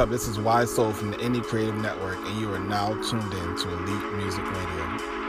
Up? This is Wise Soul from the Indie Creative Network, and you are now tuned in to Elite Music Radio.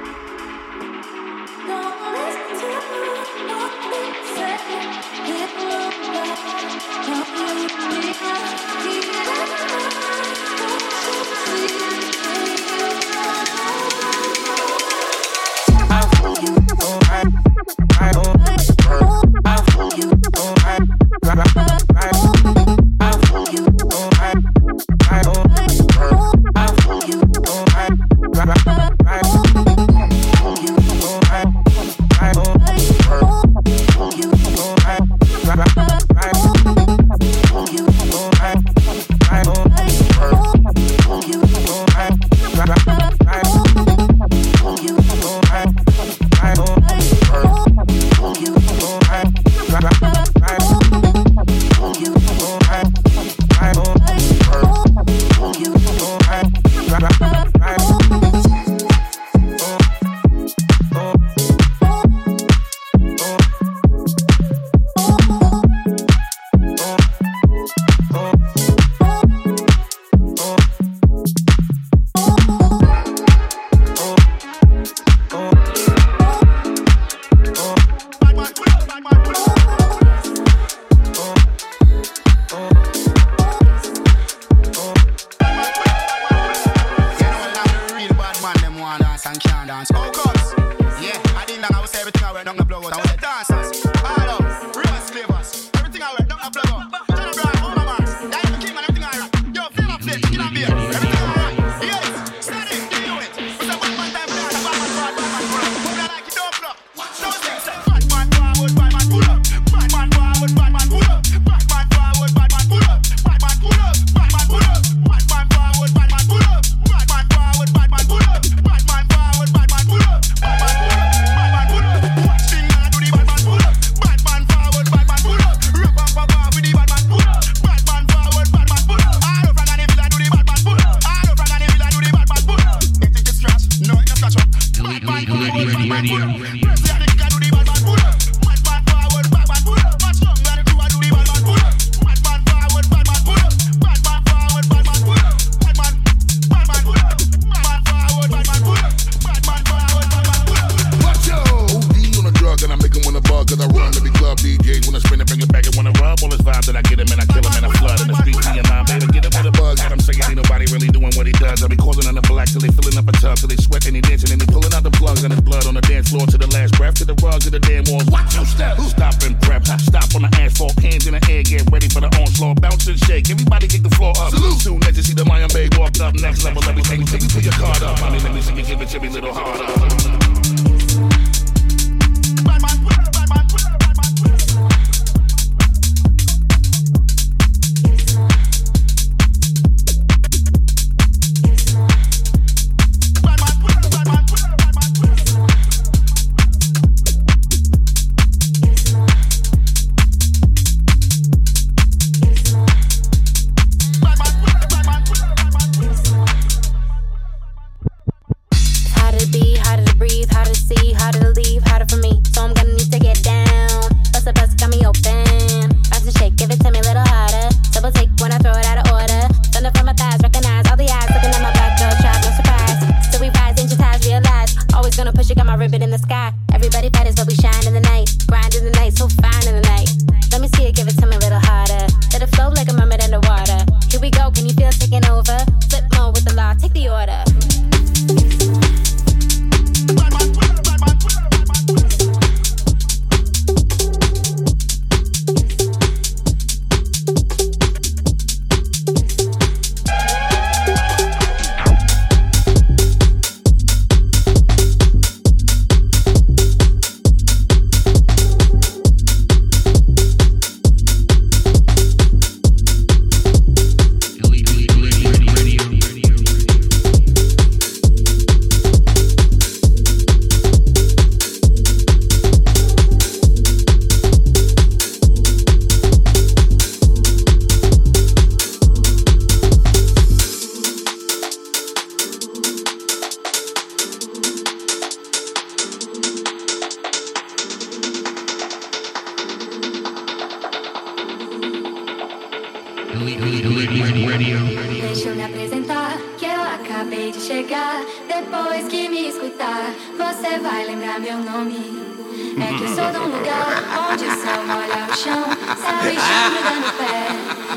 Um lugar onde o céu molha o chão. Céu enxuto no pé,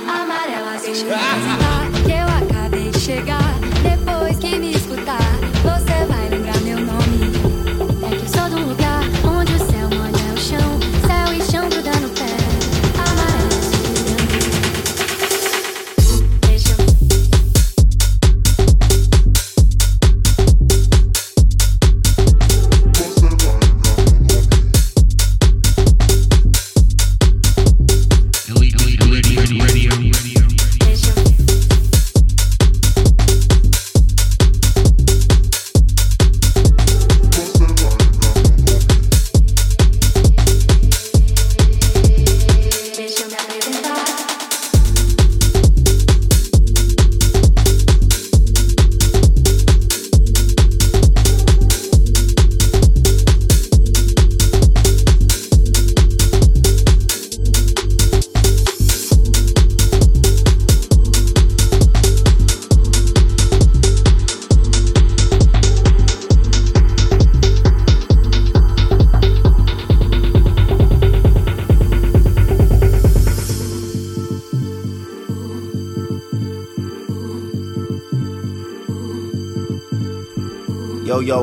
amarela sem chegar. Tá, que eu acabei de chegar.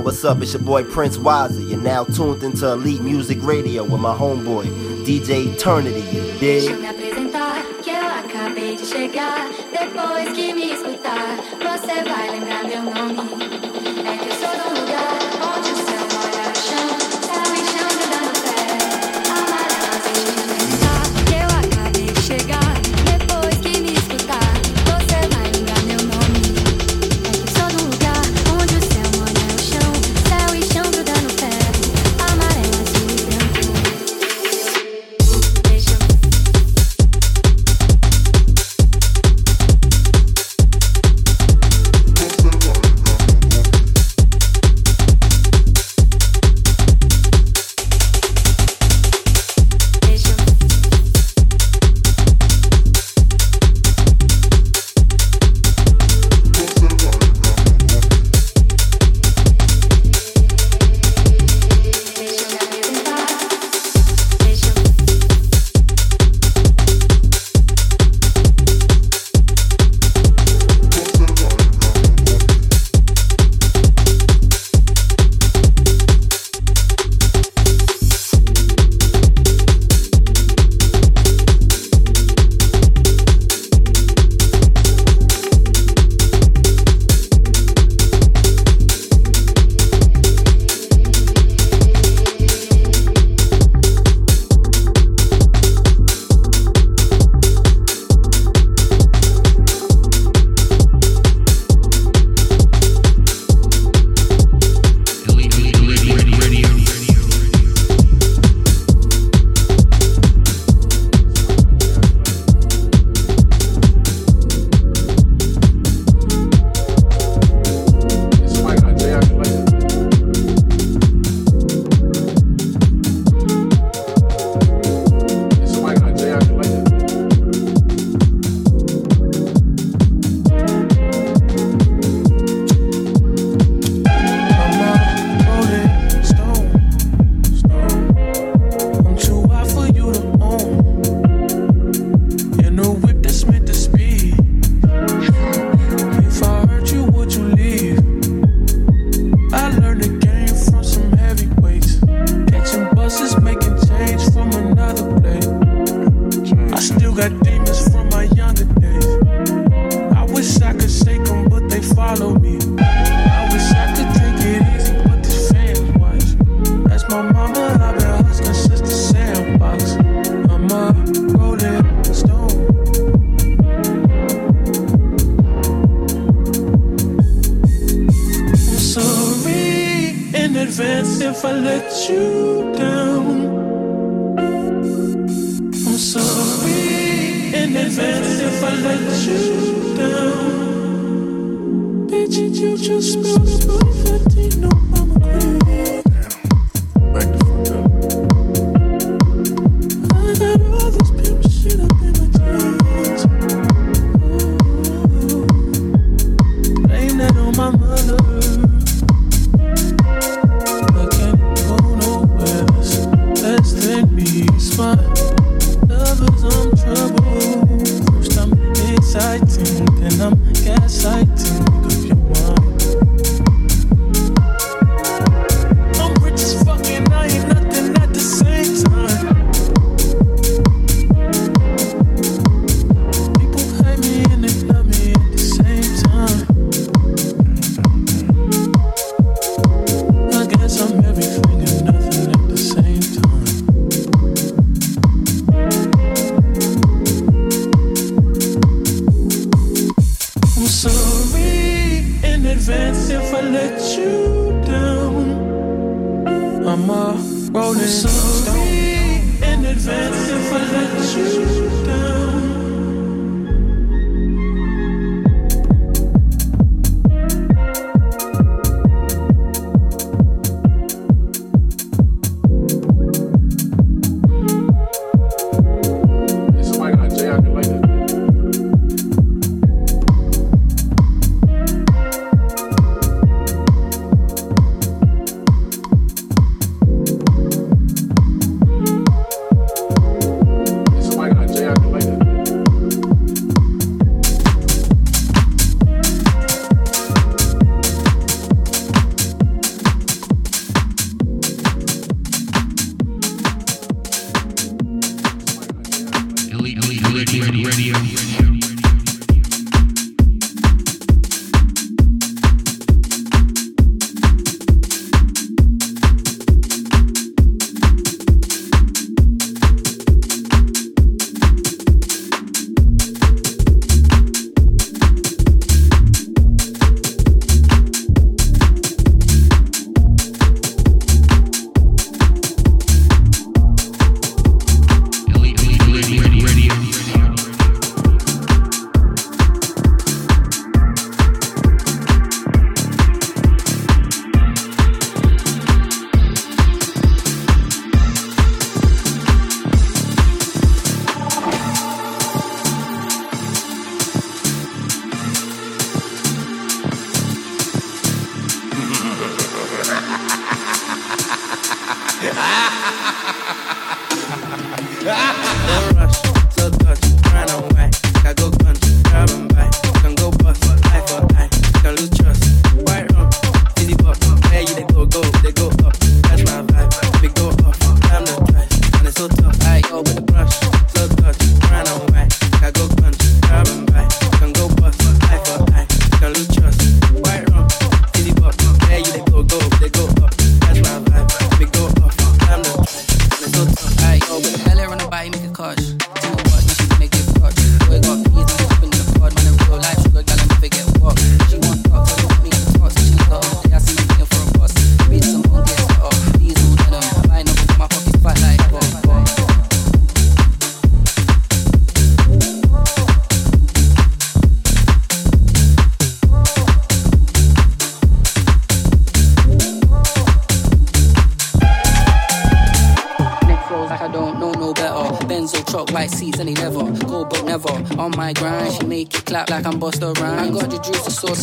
what's up? It's your boy Prince Wiser. You're now tuned into Elite Music Radio with my homeboy, DJ Eternity. You dig? Acabei de chegar. Depois que me escutar, você vai lembrar meu nome. taking advantage if I let you down. Bitch, you just spill the perfect, no mama crazy.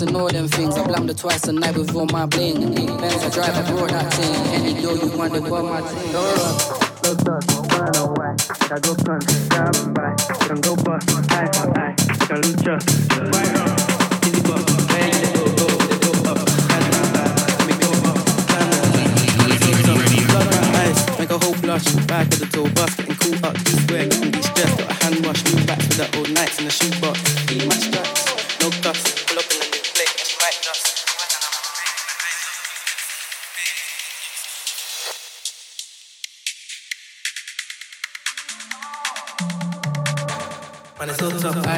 and all them things. I blunder twice a night with all my bling. Benz I drive, I brought that thing. Any girl you want what my thing. Go. I go go bust, on. Bust, go, go my vibe, make go a whole blush. Back at the tour bus, and cool up. Square, getting de-stressed. Got a hand wash, new backs with the old nights in the shoebox. Eat my strap. up.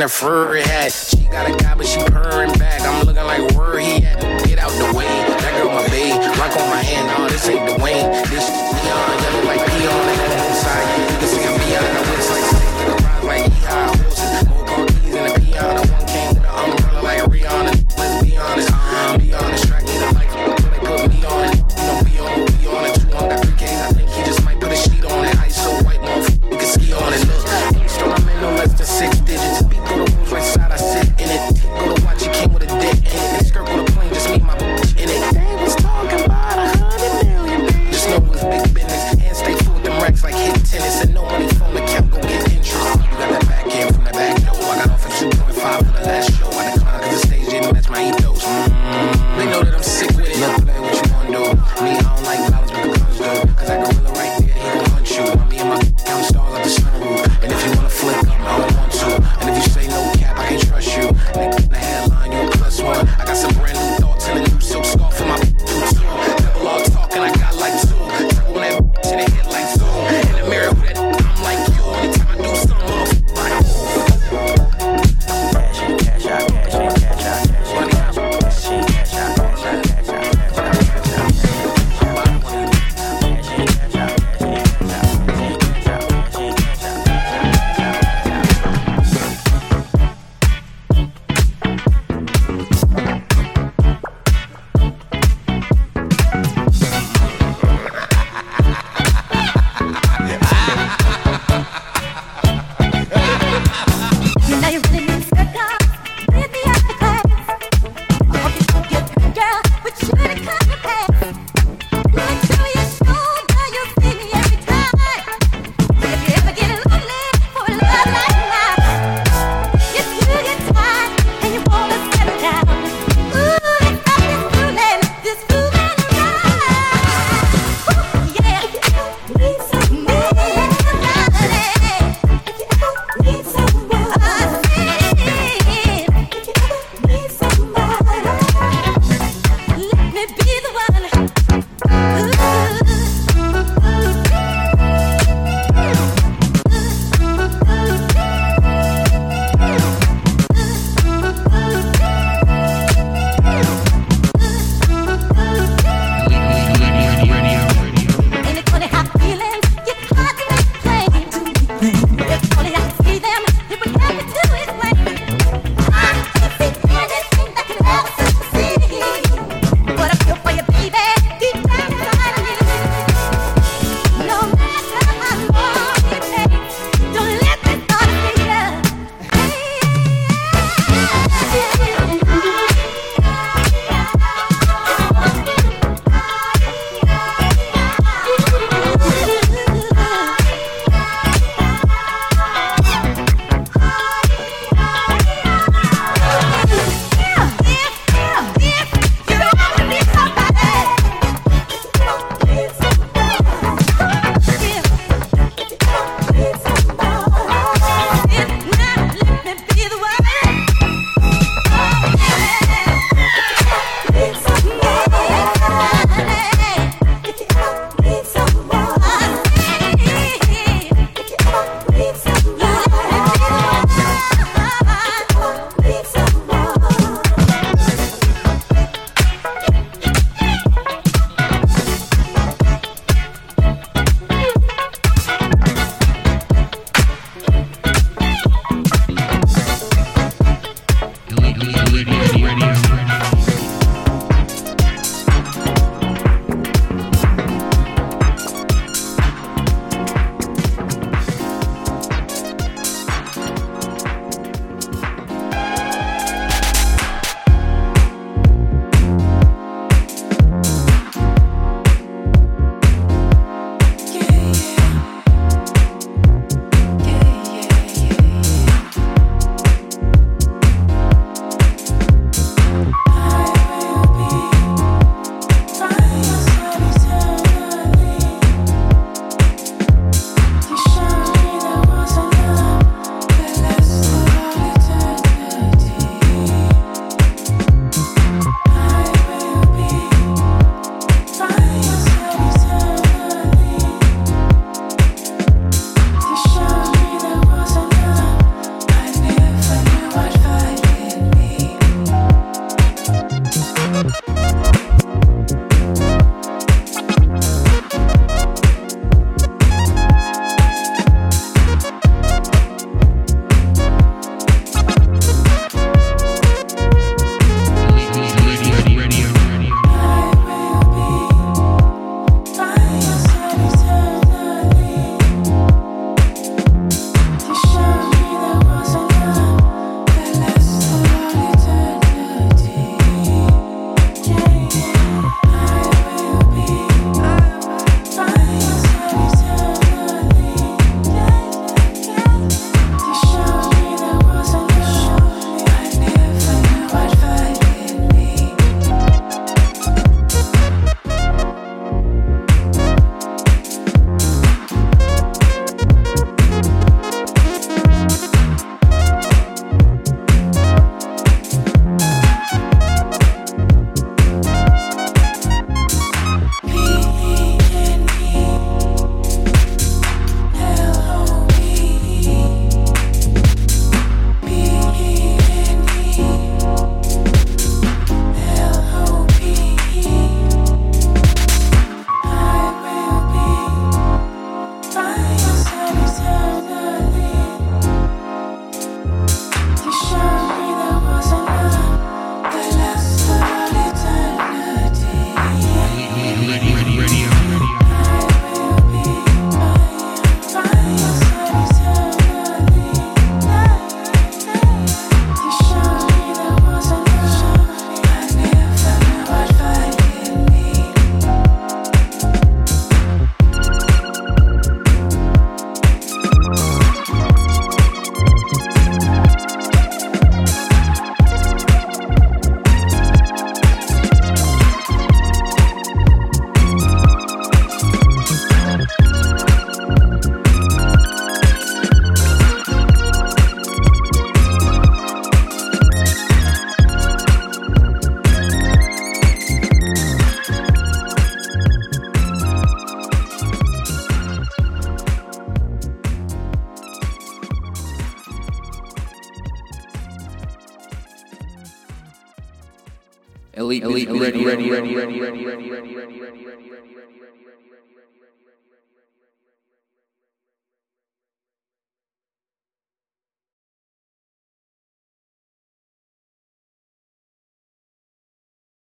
In a furry hat.